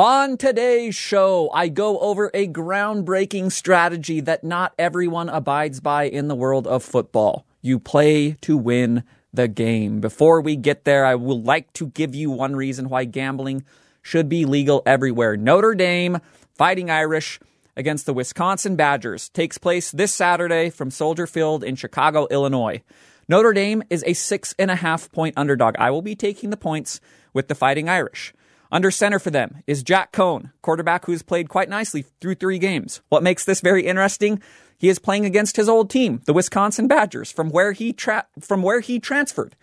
On today's show, I go over a groundbreaking strategy that not everyone abides by in the world of football. You play to win the game. Before we get there, I would like to give you one reason why gambling should be legal everywhere. Notre Dame Fighting Irish against the Wisconsin Badgers takes place this Saturday from Soldier Field in Chicago, Illinois. Notre Dame is a six and a half point underdog. I will be taking the points with the Fighting Irish. Under center for them is Jack Coan, quarterback who's played quite nicely through three games. What makes this very interesting? He is playing against his old team, the Wisconsin Badgers, from where he tra- from where he transferred,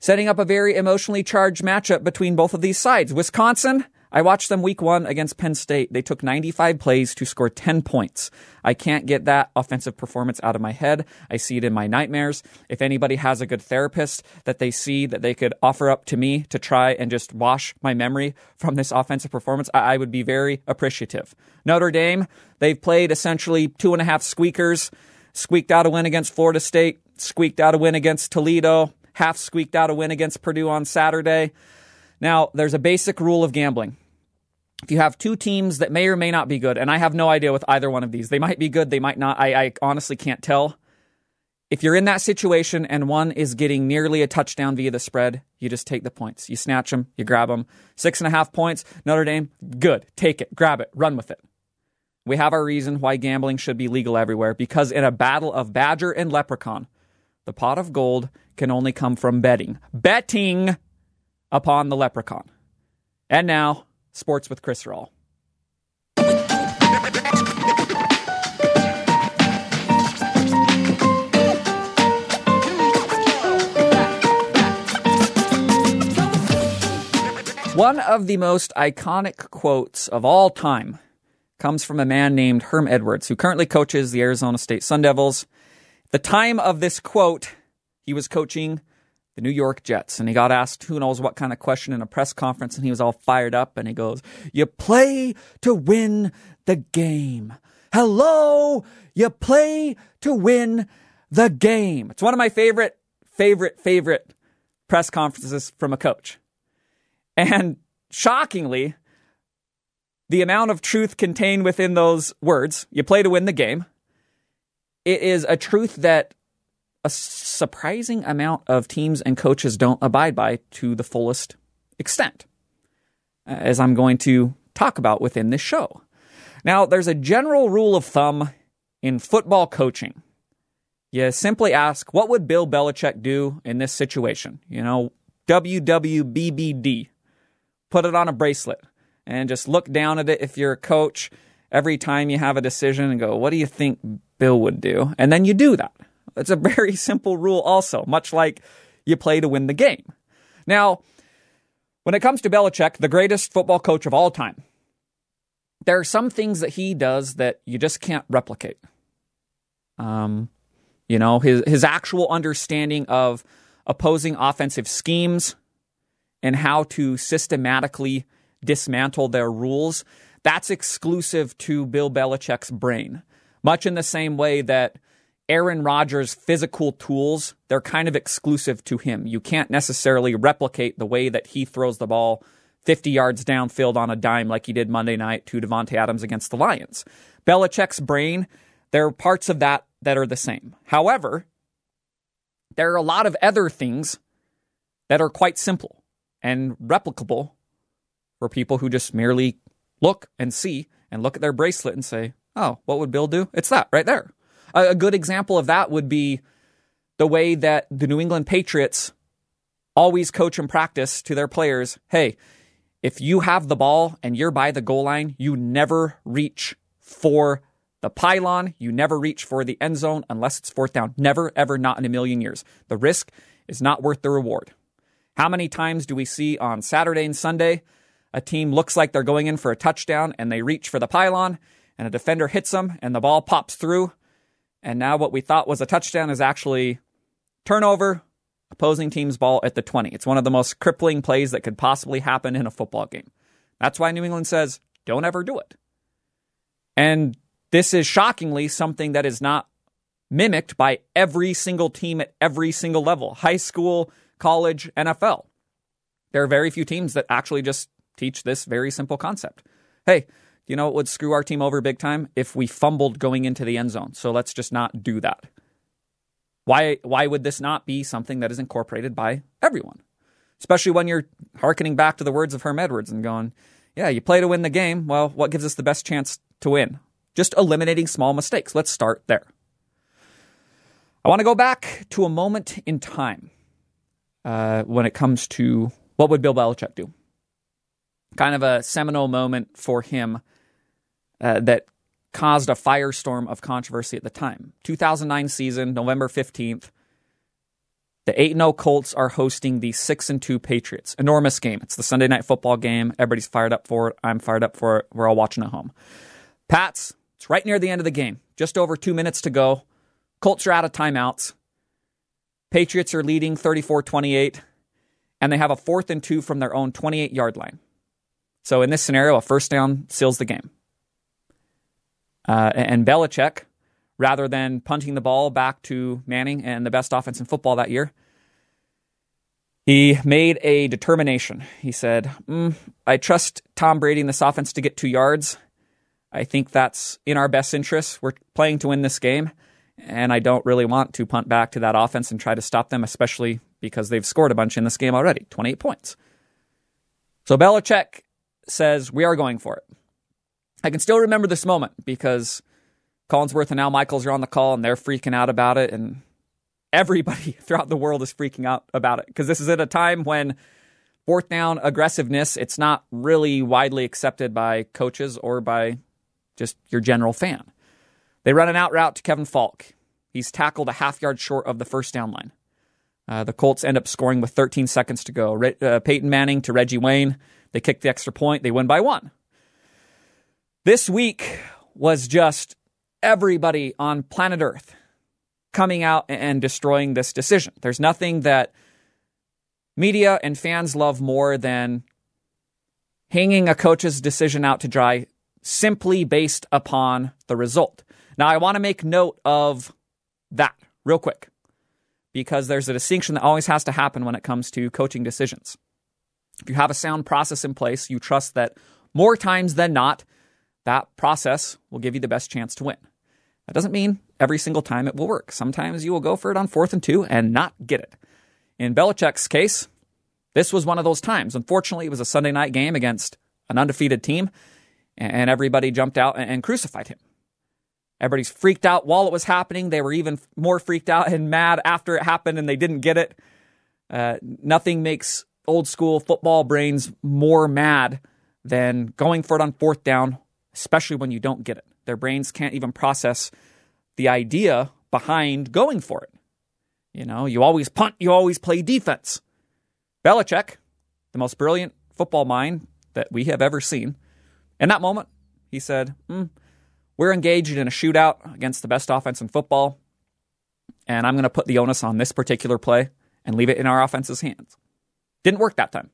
setting up a very emotionally charged matchup between both of these sides. Wisconsin I watched them week one against Penn State. They took 95 plays to score 10 points. I can't get that offensive performance out of my head. I see it in my nightmares. If anybody has a good therapist that they see that they could offer up to me to try and just wash my memory from this offensive performance, I, I would be very appreciative. Notre Dame, they've played essentially two and a half squeakers, squeaked out a win against Florida State, squeaked out a win against Toledo, half squeaked out a win against Purdue on Saturday. Now, there's a basic rule of gambling if you have two teams that may or may not be good, and I have no idea with either one of these, they might be good, they might not. I, I, honestly can't tell. If you're in that situation and one is getting nearly a touchdown via the spread, you just take the points. You snatch them, you grab them. Six and a half points, Notre Dame, good. Take it, grab it, run with it. We have our reason why gambling should be legal everywhere because in a battle of Badger and Leprechaun, the pot of gold can only come from betting. Betting upon the Leprechaun. And now, Sports with Chris Rawl. One of the most iconic quotes of all time comes from a man named Herm Edwards, who currently coaches the Arizona State Sun Devils. the time of this quote, he was coaching the New York Jets. And he got asked who knows what kind of question in a press conference, and he was all fired up and he goes, You play to win the game. Hello, you play to win the game. It's one of my favorite, favorite, favorite press conferences from a coach. And shockingly, the amount of truth contained within those words, you play to win the game, it is a truth that a surprising amount of teams and coaches don't abide by to the fullest extent, uh, as I'm going to talk about within this show. Now, there's a general rule of thumb in football coaching. You simply ask, what would Bill Belichick do in this situation? You know, WWBBD. Put it on a bracelet and just look down at it if you're a coach every time you have a decision and go, what do you think Bill would do? And then you do that. It's a very simple rule, also, much like you play to win the game. Now, when it comes to Belichick, the greatest football coach of all time, there are some things that he does that you just can't replicate. Um, you know, his his actual understanding of opposing offensive schemes and how to systematically dismantle their rules, that's exclusive to Bill Belichick's brain. Much in the same way that Aaron Rodgers' physical tools, they're kind of exclusive to him. You can't necessarily replicate the way that he throws the ball 50 yards downfield on a dime like he did Monday night to Davante Adams against the Lions. Belichick's brain, there are parts of that that are the same. However, there are a lot of other things that are quite simple and replicable for people who just merely look and see and look at their bracelet and say, oh, what would Bill do? It's that right there. A good example of that would be the way that the New England Patriots always coach and practice to their players hey, if you have the ball and you're by the goal line, you never reach for the pylon. You never reach for the end zone unless it's fourth down. Never, ever, not in a million years. The risk is not worth the reward. How many times do we see on Saturday and Sunday a team looks like they're going in for a touchdown and they reach for the pylon and a defender hits them and the ball pops through and now what we thought was a touchdown is actually turnover, opposing team's ball at the 20. It's one of the most crippling plays that could possibly happen in a football game. That's why New England says, don't ever do it. And this is shockingly something that is not mimicked by every single team at every single level high school, college, NFL. There are very few teams that actually just teach this very simple concept. Hey, you know what would screw our team over big time? If we fumbled going into the end zone. So let's just not do that. Why, why would this not be something that is incorporated by everyone? Especially when you're hearkening back to the words of Herm Edwards and going, yeah, you play to win the game. Well, what gives us the best chance to win? Just eliminating small mistakes. Let's start there. I want to go back to a moment in time uh, when it comes to what would Bill Belichick do? Kind of a seminal moment for him uh, that caused a firestorm of controversy at the time. 2009 season, November 15th. The 8 0 Colts are hosting the 6 2 Patriots. Enormous game. It's the Sunday night football game. Everybody's fired up for it. I'm fired up for it. We're all watching at home. Pats, it's right near the end of the game. Just over two minutes to go. Colts are out of timeouts. Patriots are leading 34 28, and they have a fourth and two from their own 28 yard line. So in this scenario, a first down seals the game. Uh, and Belichick, rather than punting the ball back to Manning and the best offense in football that year, he made a determination. He said, mm, I trust Tom Brady in this offense to get two yards. I think that's in our best interest. We're playing to win this game, and I don't really want to punt back to that offense and try to stop them, especially because they've scored a bunch in this game already 28 points. So Belichick says, We are going for it. I can still remember this moment because Collinsworth and Al Michaels are on the call and they're freaking out about it. And everybody throughout the world is freaking out about it because this is at a time when fourth down aggressiveness, it's not really widely accepted by coaches or by just your general fan. They run an out route to Kevin Faulk. He's tackled a half yard short of the first down line. Uh, the Colts end up scoring with 13 seconds to go. Re- uh, Peyton Manning to Reggie Wayne. They kick the extra point. They win by one. This week was just everybody on planet Earth coming out and destroying this decision. There's nothing that media and fans love more than hanging a coach's decision out to dry simply based upon the result. Now, I want to make note of that real quick because there's a distinction that always has to happen when it comes to coaching decisions. If you have a sound process in place, you trust that more times than not, that process will give you the best chance to win. That doesn't mean every single time it will work. Sometimes you will go for it on fourth and two and not get it. In Belichick's case, this was one of those times. Unfortunately, it was a Sunday night game against an undefeated team, and everybody jumped out and crucified him. Everybody's freaked out while it was happening. They were even more freaked out and mad after it happened and they didn't get it. Uh, nothing makes old school football brains more mad than going for it on fourth down especially when you don't get it. Their brains can't even process the idea behind going for it. You know, you always punt, you always play defense. Belichick, the most brilliant football mind that we have ever seen, in that moment, he said, mm, We're engaged in a shootout against the best offense in football, and I'm going to put the onus on this particular play and leave it in our offense's hands. Didn't work that time.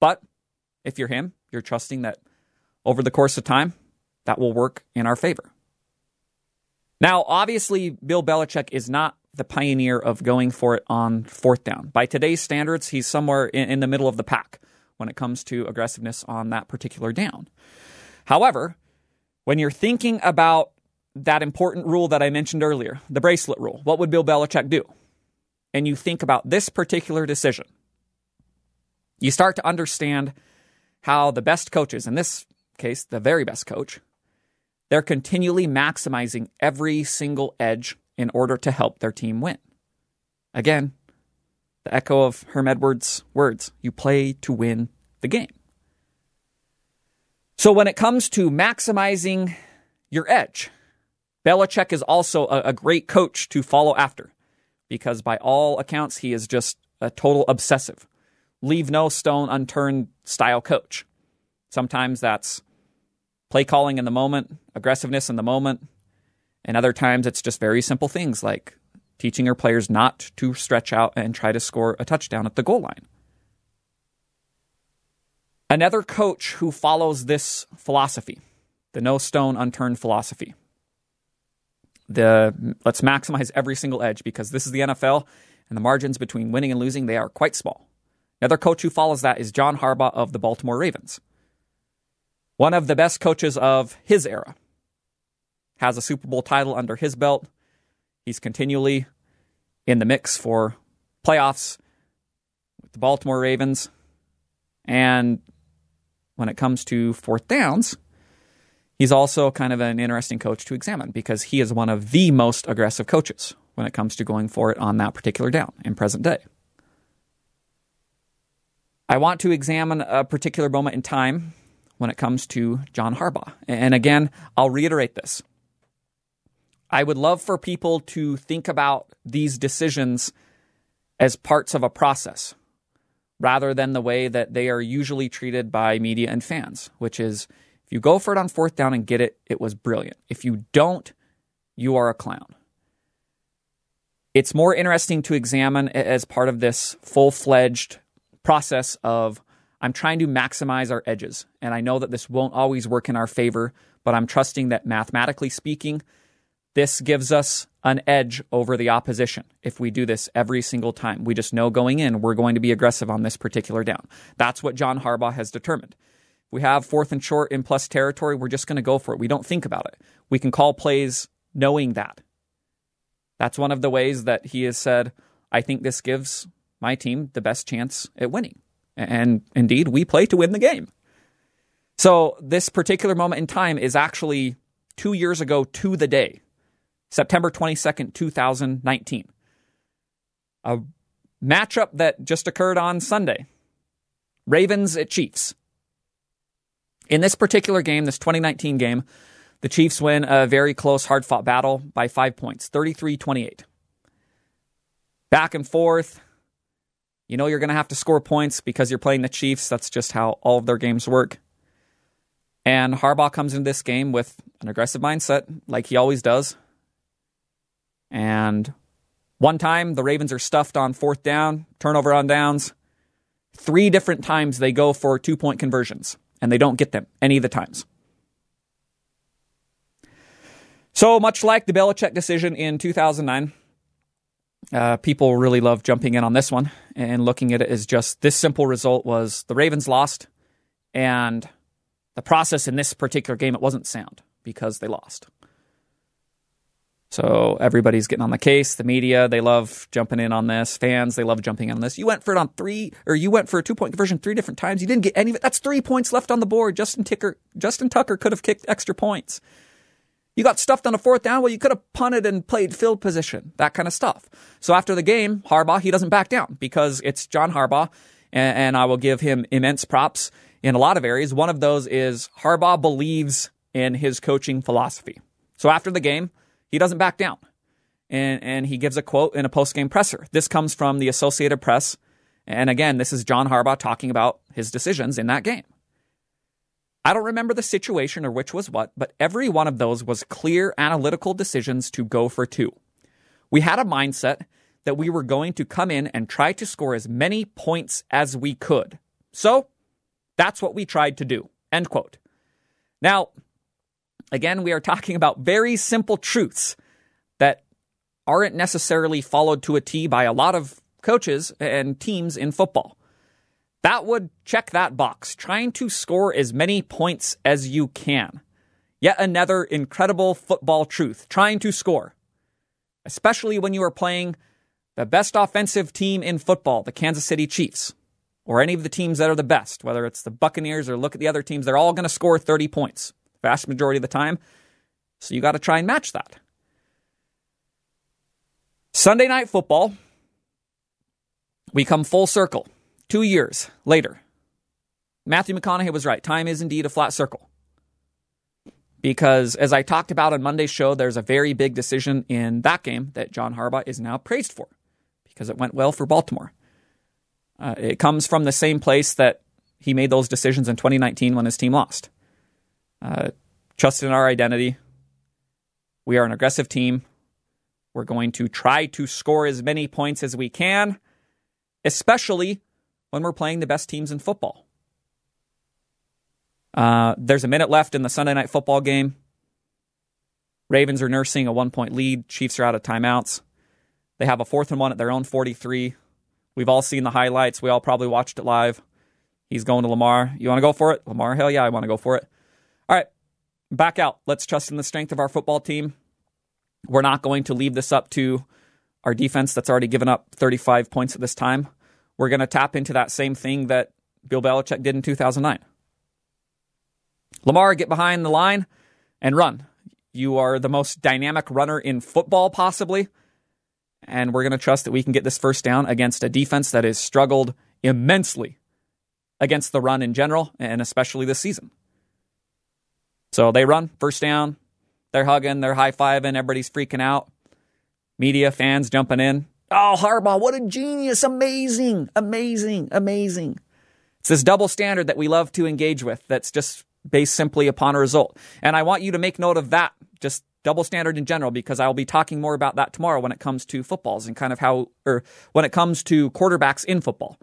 But if you're him, you're trusting that over the course of time, that will work in our favor. Now, obviously, Bill Belichick is not the pioneer of going for it on fourth down. By today's standards, he's somewhere in, in, the middle of the pack when it comes to aggressiveness on that particular down. However, when you're thinking about that important rule that I mentioned earlier, the bracelet rule, what would Bill Belichick do? And you think about this particular decision, you start to understand how the best coaches, and this case, the very best coach, they're continually maximizing every single edge in order to help their team win. Again, the echo of Herm Edwards' words you play to win the game. So when it comes to maximizing your edge, Belichick is also a, a, great coach to follow after because, by all accounts, he is just a total obsessive, leave no stone unturned style coach. Sometimes that's play calling in the moment, aggressiveness in the moment. And other times it's just very simple things like teaching your players not to stretch out and try to score a touchdown at the goal line. Another coach who follows this philosophy, the no stone unturned philosophy. The let's maximize every single edge because this is the NFL and the margins between winning and losing they are quite small. Another coach who follows that is John Harbaugh of the Baltimore Ravens. One of the best coaches of his era. Has a Super Bowl title under his belt. He's continually in the mix for playoffs with the Baltimore Ravens. And when it comes to fourth downs, he's also kind of an interesting coach to examine because he is one of the most aggressive coaches when it comes to going for it on that particular down in present day. I want to examine a particular moment in time when it comes to John Harbaugh. And again, I'll reiterate this. I would love for people to think about these decisions as parts of a process rather than the way that they are usually treated by media and fans, which is if you go for it on fourth down and get it, it was brilliant. If you don't, you are a clown. It's more interesting to examine as part of this full fledged process of I'm trying to maximize our edges. And I know that this won't always work in our favor, but I'm trusting that mathematically speaking, this gives us an edge over the opposition if we do this every single time. We just know going in, we're going to be aggressive on this particular down. That's what John Harbaugh has determined. We have fourth and short in plus territory, we're just going to go for it. We don't think about it. We can call plays knowing that. That's one of the ways that he has said, I think this gives my team the best chance at winning. And indeed, we play to win the game. So this particular moment in time is actually two years ago to the day September 22nd, 2019. A matchup that just occurred on Sunday Ravens at Chiefs. In this particular game, this 2019 game, the Chiefs win a very close, hard fought battle by five points, 33 28. Back and forth. You know you're going to have to score points because you're playing the Chiefs. That's just how all of their games work. And Harbaugh comes into this game with an aggressive mindset, like he always does. And one time the Ravens are stuffed on fourth down, turnover on downs. Three different times they go for two point conversions, and they don't get them any of the times. So much like the Belichick decision in 2009, uh, people really love jumping in on this one and looking at it as just this simple result was the Ravens lost, and the process in this particular game it wasn't sound because they lost. So everybody's getting on the case. The media, they love jumping in on this. Fans, they love jumping in on this. You went for it on three, or you went for a two point conversion three different times. You didn't get any of it. That's three points left on the board. Justin Tucker, Justin Tucker could have kicked extra points. You got stuffed on a fourth down. Well, you could have punted and played field position, that kind of stuff. So after the game, Harbaugh, he doesn't back down because it's John Harbaugh, and, and I will give him immense props in a lot of areas. One of those is Harbaugh believes in his coaching philosophy. So after the game, he doesn't back down. And, and he gives a quote in a post game presser. This comes from the Associated Press. And again, this is John Harbaugh talking about his decisions in that game. I don't remember the situation or which was what, but every one of those was clear analytical decisions to go for two. We had a mindset that we were going to come in and try to score as many points as we could. So that's what we tried to do. End quote. Now, Again, we are talking about very simple truths that aren't necessarily followed to a T by a lot of coaches and teams in football. That would check that box, trying to score as many points as you can. Yet another incredible football truth, trying to score. Especially when you are playing the best offensive team in football, the Kansas City Chiefs, or any of the teams that are the best, whether it's the Buccaneers or look at the other teams, they're all going to score 30 points vast majority of the time. So you got to try and match that. Sunday night football, we come full circle. Two years later. Matthew McConaughey was right. Time is indeed a flat circle. Because as I talked about on Monday's show, there's a very big decision in that game that John Harbaugh is now praised for because it went well for Baltimore. Uh, it comes from the same place that he made those decisions in 2019 when his team lost. Uh, trust in our identity. We are an aggressive team. We're going to try to score as many points as we can, especially when we're playing the best teams in football. Uh, there's a minute left in the Sunday night football game. Ravens are nursing a one point lead. Chiefs are out of timeouts. They have a fourth and one at their own 43 We've all seen the highlights. We all probably watched it live. He's going to Lamar. You want to go for it? Lamar, hell yeah, I want to go for it. All right, back out. Let's trust in the strength of our football team. We're not going to leave this up to our defense that's already given up 35 points at this time. We're going to tap into that same thing that Bill Belichick did in 2009. Lamar, get behind the line and run. You are the most dynamic runner in football, possibly. And we're going to trust that we can get this first down against a defense that has struggled immensely against the run in general, and especially this season. So they run, first down. They're hugging, they're high fiving, everybody's freaking out. Media, fans jumping in. Oh, Harbaugh, what a genius. Amazing, amazing, amazing. It's this double standard that we love to engage with that's just based simply upon a result. And I want you to make note of that, just double standard in general, because I'll be talking more about that tomorrow when it comes to footballs and kind of how, or when it comes to quarterbacks in football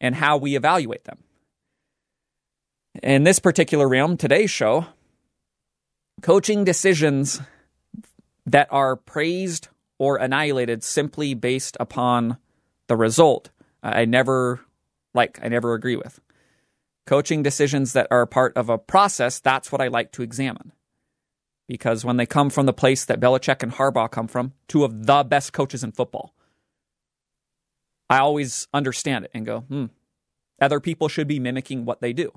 and how we evaluate them. In this particular realm, today's show, coaching decisions that are praised or annihilated simply based upon the result, I never like, I never agree with. Coaching decisions that are part of a process, that's what I like to examine. Because when they come from the place that Belichick and Harbaugh come from, two of the best coaches in football, I always understand it and go, hmm, other people should be mimicking what they do.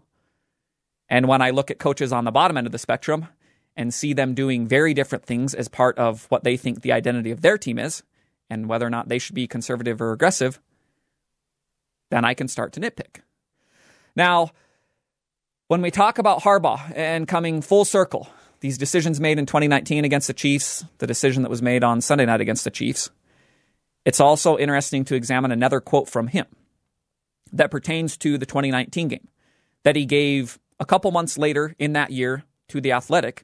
And when I look at coaches on the bottom end of the spectrum and see them doing very different things as part of what they think the identity of their team is, and whether or not they should be conservative or aggressive, then I can start to nitpick. Now, when we talk about Harbaugh and coming full circle, these decisions made in 2019 against the Chiefs, the decision that was made on Sunday night against the Chiefs, it's also interesting to examine another quote from him that pertains to the 2019 game that he gave a couple months later in that year to The Athletic.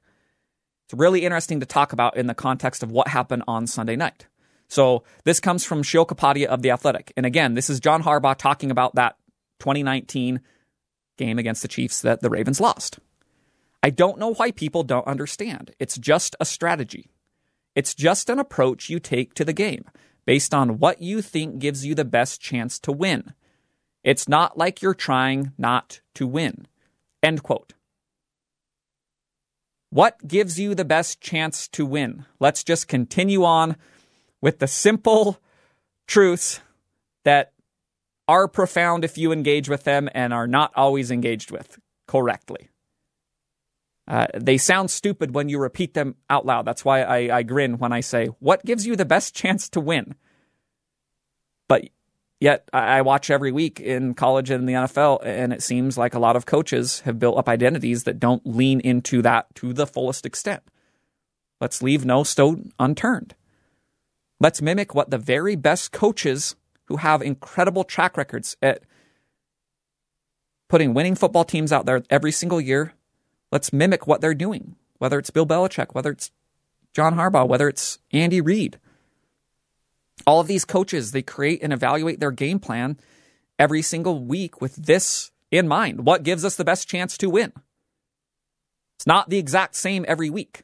It's really interesting to talk about in the context of what happened on Sunday night. So this comes from Sheil Kapadia of The Athletic. And again, this is John Harbaugh talking about that 2019 game against the Chiefs that the Ravens lost. I don't know why people don't understand. It's just a strategy. It's just an approach you take to the game based on what you think gives you the best chance to win. It's not like you're trying not to win. End quote. What gives you the best chance to win? Let's just continue on with the simple truths that are profound if you engage with them and are not always engaged with correctly. Uh, they sound stupid when you repeat them out loud. That's why I, I grin when I say, What gives you the best chance to win? But Yet I watch every week in college and in the NFL, and it seems like a lot of coaches have built up identities that don't lean into that to the fullest extent. Let's leave no stone unturned. Let's mimic what the very best coaches who have incredible track records at putting winning football teams out there every single year. Let's mimic what they're doing, whether it's Bill Belichick, whether it's John Harbaugh, whether it's Andy Reid all of these coaches, they create and evaluate their game plan every single week with this in mind. What gives us the best chance to win? It's not the exact same every week.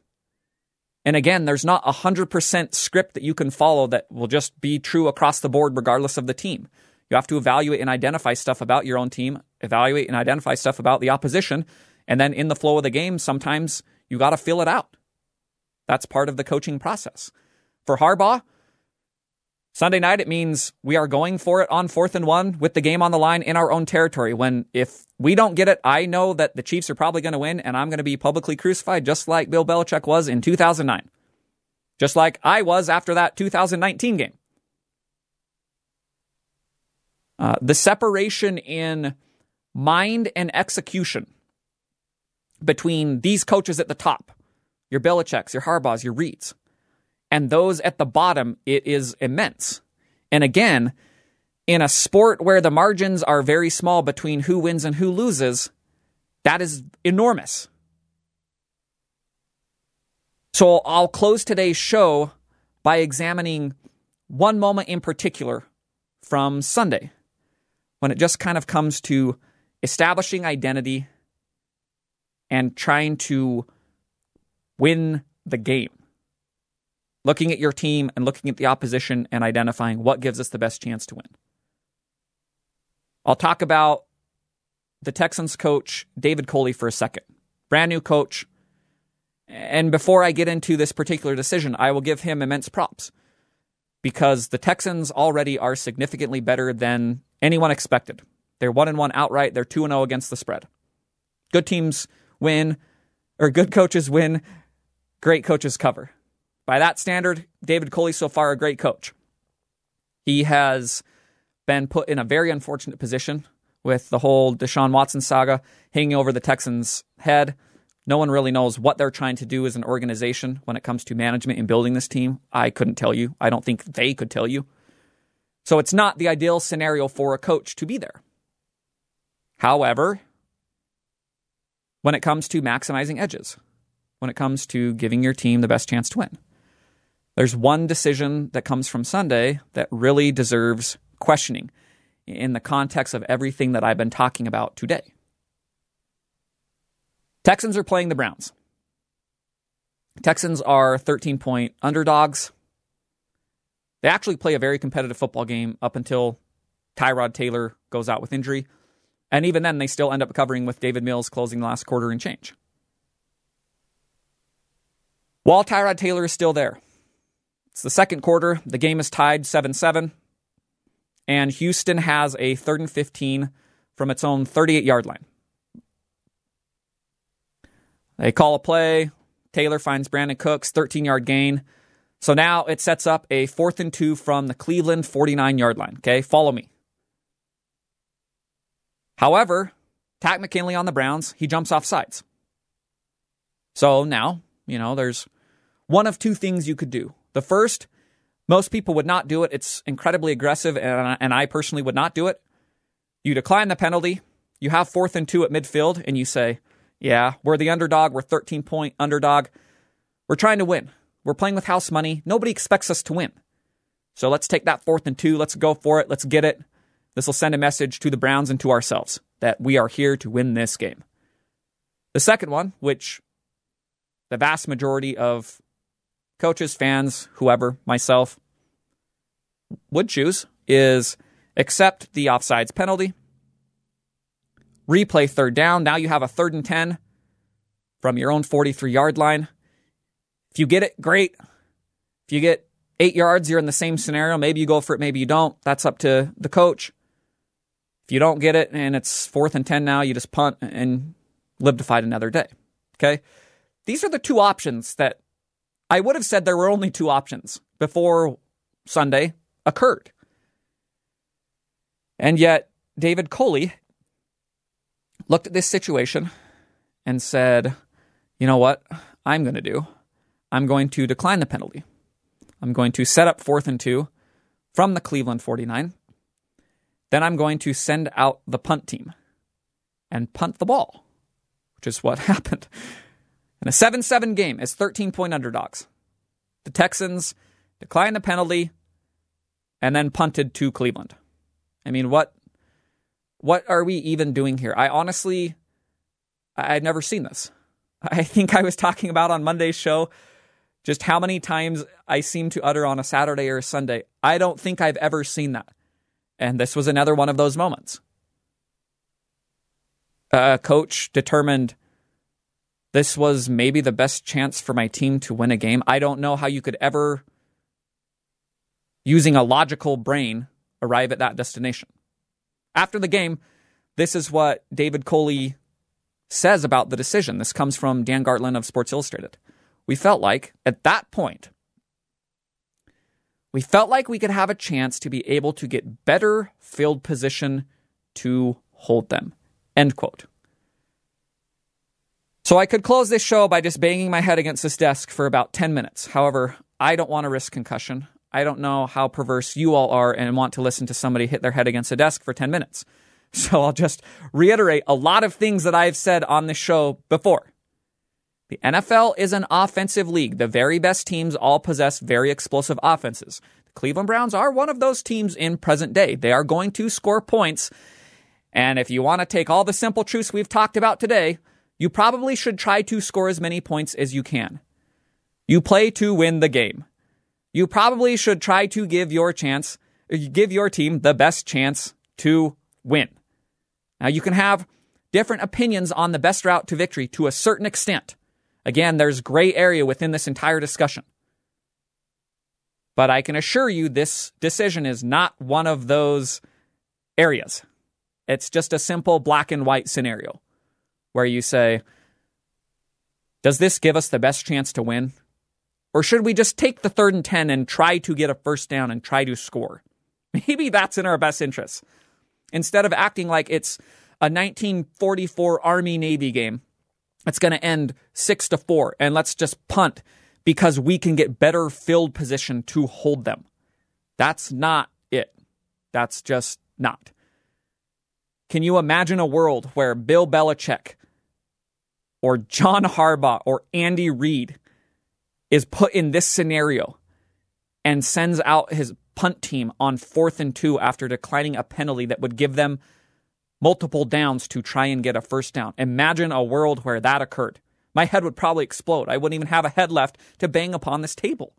And again, there's not a 100% script that you can follow that will just be true across the board, regardless of the team. You have to evaluate and identify stuff about your own team, evaluate and identify stuff about the opposition. And then in the flow of the game, sometimes you got to fill it out. That's part of the coaching process. For Harbaugh, Sunday night, it means we are going for it on fourth and one with the game on the line in our own territory. When if we don't get it, I know that the Chiefs are probably going to win and I'm going to be publicly crucified just like Bill Belichick was in 2009. Just like I was after that 2019 game. Uh, the separation in mind and execution between these coaches at the top, your Belichicks, your Harbaughs, your Reids, and those at the bottom, it is immense. And again, in a sport where the margins are very small between who wins and who loses, that is enormous. So I'll close today's show by examining one moment in particular from Sunday when it just kind of comes to establishing identity and trying to win the game looking at your team and looking at the opposition and identifying what gives us the best chance to win. I'll talk about the Texans coach, David Culley, for a second. Brand new coach. And before I get into this particular decision, I will give him immense props because the Texans already are significantly better than anyone expected. They're 1 and 1 outright, they're 2 and 0 against the spread. Good teams win or good coaches win, great coaches cover. By that standard, David Culley so far a great coach. He has been put in a very unfortunate position with the whole Deshaun Watson saga hanging over the Texans' head. No one really knows what they're trying to do as an organization when it comes to management and building this team. I couldn't tell you. I don't think they could tell you. So it's not the ideal scenario for a coach to be there. However, when it comes to maximizing edges, when it comes to giving your team the best chance to win, there's one decision that comes from Sunday that really deserves questioning in the context of everything that I've been talking about today. Texans are playing the Browns. Texans are 13 point underdogs. They actually play a very competitive football game up until Tyrod Taylor goes out with injury. And even then, they still end up covering with Davis Mills closing the last quarter and change. While Tyrod Taylor is still there, it's the second quarter. The game is tied 7 7 and Houston has a third and 15 from its own 38 yard line. They call a play. Taylor finds Brandin Cooks, 13 yard gain. So now it sets up a fourth and two from the Cleveland 49 yard line. Okay, follow me. However, Takk McKinley on the Browns, he jumps off sides. So now, you know, there's one of two things you could do. The first most people would not do it. It's incredibly aggressive, and, and I personally would not do it. You decline the penalty. You have fourth and two at midfield, and you say, Yeah, we're the underdog. We're 13 point underdog. We're trying to win. We're playing with house money. Nobody expects us to win. So let's take that fourth and two. Let's go for it. Let's get it. This will send a message to the Browns and to ourselves that we are here to win this game. The second one, which the vast majority of coaches, fans, whoever, myself, would choose is accept the offsides penalty, replay third down. Now you have a third and 10 from your own 43 yard line. If you get it, great. If you get eight yards, you're in the same scenario. Maybe you go for it, maybe you don't. That's up to the coach. If you don't get it and it's fourth and 10 now, you just punt and live to fight another day. Okay. These are the two options that I would have said there were only two options before Sunday occurred. And yet, David Culley looked at this situation and said, you know what I'm going to do? I'm going to decline the penalty. I'm going to set up fourth and two from the Cleveland 49. Then I'm going to send out the punt team and punt the ball, which is what happened. In a 7 7 game as 13 point underdogs, the Texans declined the penalty and then punted to Cleveland. I mean, what what are we even doing here? I honestly I've never seen this. I think I was talking about on Monday's show just how many times I seem to utter on a Saturday or a Sunday. I don't think I've ever seen that. And this was another one of those moments. A coach determined this was maybe the best chance for my team to win a game. I don't know how you could ever, using a logical brain, arrive at that destination. After the game, this is what David Culley says about the decision. This comes from Dan Gartland of Sports Illustrated. We felt like, at that point, we felt like we could have a chance to be able to get better field position to hold them. End quote. So I could close this show by just banging my head against this desk for about 10 minutes. However, I don't want to risk concussion. I don't know how perverse you all are and want to listen to somebody hit their head against a desk for 10 minutes. So I'll just reiterate a lot of things that I've said on this show before. The NFL is an offensive league. The very best teams all possess very explosive offenses. The Cleveland Browns are one of those teams in present day. They are going to score points. And if you want to take all the simple truths we've talked about today, you probably should try to score as many points as you can. You play to win the game. You probably should try to give your chance, give your team the best chance to win. Now, you can have different opinions on the best route to victory to a certain extent. Again, there's gray area within this entire discussion. But I can assure you this decision is not one of those areas. It's just a simple black and white scenario where you say, does this give us the best chance to win? Or should we just take the third and 10 and try to get a first down and try to score? Maybe that's in our best interest. Instead of acting like it's a 1944 Army Navy game, it's going to end 6 to 4 and let's just punt because we can get better field position to hold them. That's not it. That's just not. Can you imagine a world where Bill Belichick or John Harbaugh or Andy Reid is put in this scenario and sends out his punt team on fourth and two after declining a penalty that would give them multiple downs to try and get a first down. Imagine a world where that occurred. My head would probably explode. I wouldn't even have a head left to bang upon this table.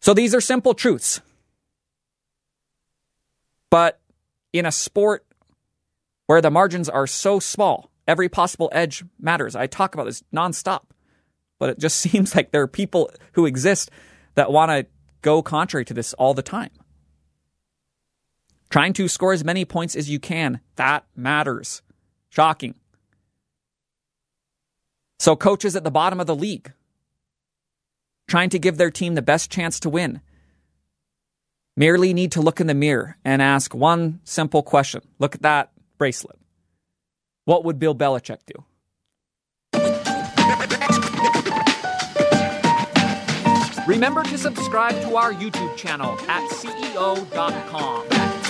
So these are simple truths. But in a sport where the margins are so small, every possible edge matters. I talk about this nonstop, but it just seems like there are people who exist that want to go contrary to this all the time. Trying to score as many points as you can, that matters. Shocking. So, coaches at the bottom of the league, trying to give their team the best chance to win, merely need to look in the mirror and ask one simple question. Look at that bracelet. What would Bill Belichick do? Remember to subscribe to our YouTube channel at CEO.com.